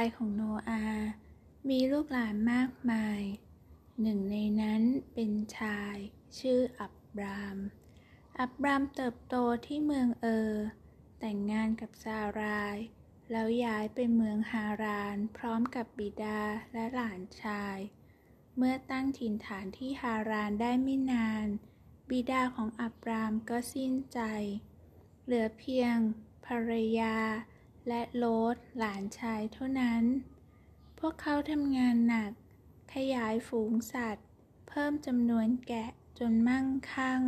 ายของโนอา มีลูกหลานมากมาย หนึ่งในนั้นเป็นชายชื่ออับราม อับรามเติบโตที่เมืองเออ แต่งงานกับซาราย แล้วย้ายไปเมืองฮารานพร้อมกับบิดาและหลานชาย เมื่อตั้งถิ่นฐานที่ฮารานได้ไม่นาน บิดาของอับรามก็สิ้นใจ เหลือเพียงภรรยา และโลดหลานชายเท่านั้น พวกเขาทำงานหนัก ขยายฝูงสัตว์ เพิ่มจำนวนแกะจนมั่งคั่ง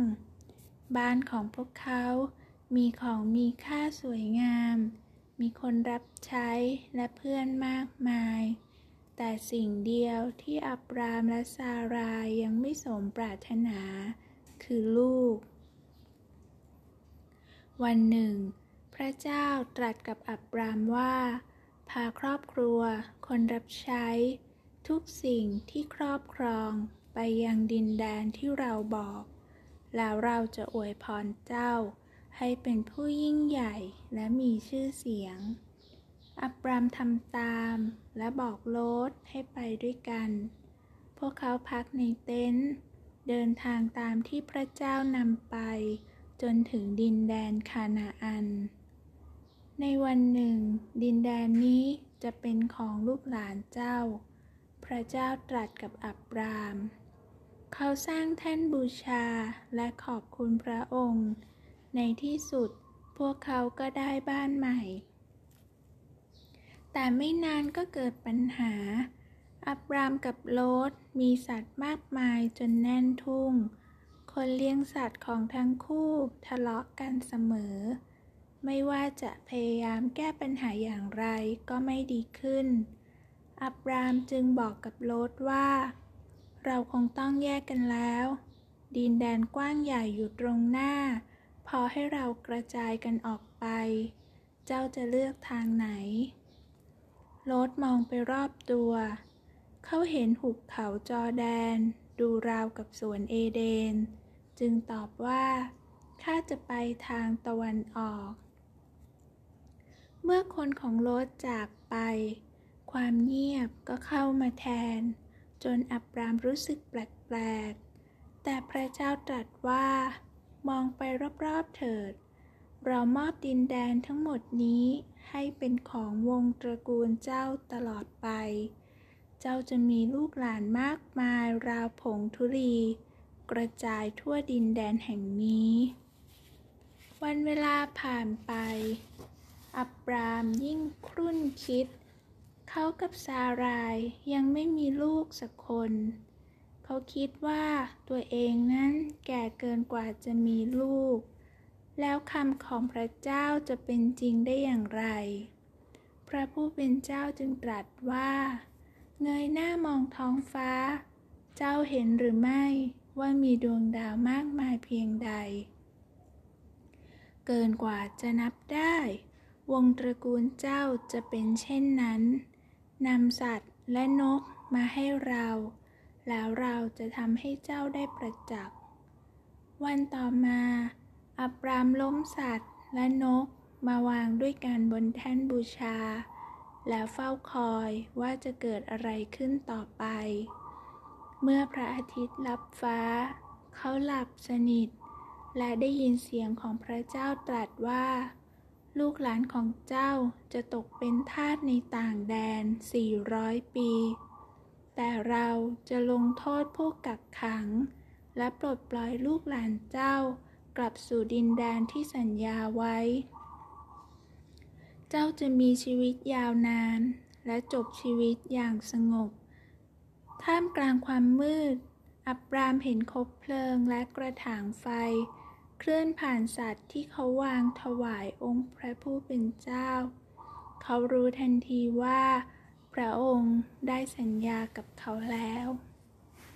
บ้านของพวกเขามีของมีค่าสวยงาม มีคนรับใช้และเพื่อนมากมาย แต่สิ่งเดียวที่อับรามและซารายังไม่สมปรารถนา คือลูก วันหนึ่ง ระเจ้าตรัสกับอับรามว่า พาครอบครัว คนรับใช้ ทุกสิ่งที่ครอบครองไปยังดินแดนที่เราบอก แล้วเราจะอวยพรเจ้า ให้เป็นผู้ยิ่งใหญ่และมีชื่อเสียง อับรามทำตามและบอกโลดให้ไปด้วยกัน พวกเขาพักในเต็นท์เดินทางตามที่พระเจ้านำไปจนถึงดินแดนคานาอัน ในวันหนึ่ง ดินแดนนี้จะเป็นของลูกหลานเจ้า พระเจ้าตรัสกับอับราม เขาสร้างแท่นบูชาและขอบคุณพระองค์ ในที่สุดพวกเขาก็ได้บ้านใหม่ แต่ไม่นานก็เกิดปัญหา อับรามกับโลดมีสัตว์มากมายจนแน่นทุ่ง คนเลี้ยงสัตว์ของทั้งคู่ทะเลาะกันเสมอ ไม่ว่าจะพยายามแก้ปัญหาอย่างไรก็ไม่ดีขึ้น อับรามจึงบอกกับโลดว่า เราคงต้องแยกกันแล้ว ดินแดนกว้างใหญ่อยู่ตรงหน้า พอให้เรากระจายกันออกไป เจ้าจะเลือกทางไหน โลดมองไปรอบตัว เขาเห็นหุบเขาจอแดน ดูราวกับสวนเอเดน จึงตอบว่าข้าจะไปทางตะวันออก เมื่อคนของโลดจากไป ความเงียบก็เข้ามาแทน จนอับรามรู้สึกแปลกๆ แต่พระเจ้าตรัสว่า มองไปรอบๆเถิด เรามอบดินแดนทั้งหมดนี้ให้เป็นของวงตระกูลเจ้าตลอดไป เจ้าจะมีลูกหลานมากมายราวผงธุรี กระจายทั่วดินแดนแห่งนี้ วันเวลาผ่านไป อับรามยิ่งครุ่นคิด เขากับซารายยังไม่มีลูกสักคน เขาคิดว่าตัวเองนั้นแก่เกินกว่าจะมีลูก แล้วคำของพระเจ้าจะเป็นจริงได้อย่างไร พระผู้เป็นเจ้าจึงตรัสว่า เงยหน้ามองท้องฟ้า เจ้าเห็นหรือไม่ว่ามีดวงดาวมากมายเพียงใด เกินกว่าจะนับได้ วงตระกูลเจ้าจะเป็นเช่นนั้นนำสัตว์และนกมาให้เรา แล้วเราจะทำให้เจ้าได้ประจักษ์ วันต่อมา อับรามล้มสัตว์และนกมาวางด้วยกันบนแท่นบูชา แล้วเฝ้าคอยว่าจะเกิดอะไรขึ้นต่อไป เมื่อพระอาทิตย์ลับฟ้า เขาหลับสนิท และได้ยินเสียงของพระเจ้าตรัสว่า ลูกหลานของเจ้าจะตกเป็นทาสในต่างแดน 400 ปี แต่เราจะลงโทษผู้กักขัง และปลดปล่อยลูกหลานเจ้ากลับสู่ดินแดนที่สัญญาไว้ เจ้าจะมีชีวิตยาวนาน และจบชีวิตอย่างสงบ ท่ามกลางความมืด อับรามเห็นคบเพลิงและกระถางไฟ เคลื่อนผ่านสัตว์ที่เขาวางถวายองค์พระผู้เป็นเจ้า เขารู้ทันทีว่า พระองค์ได้สัญญากับเขาแล้ว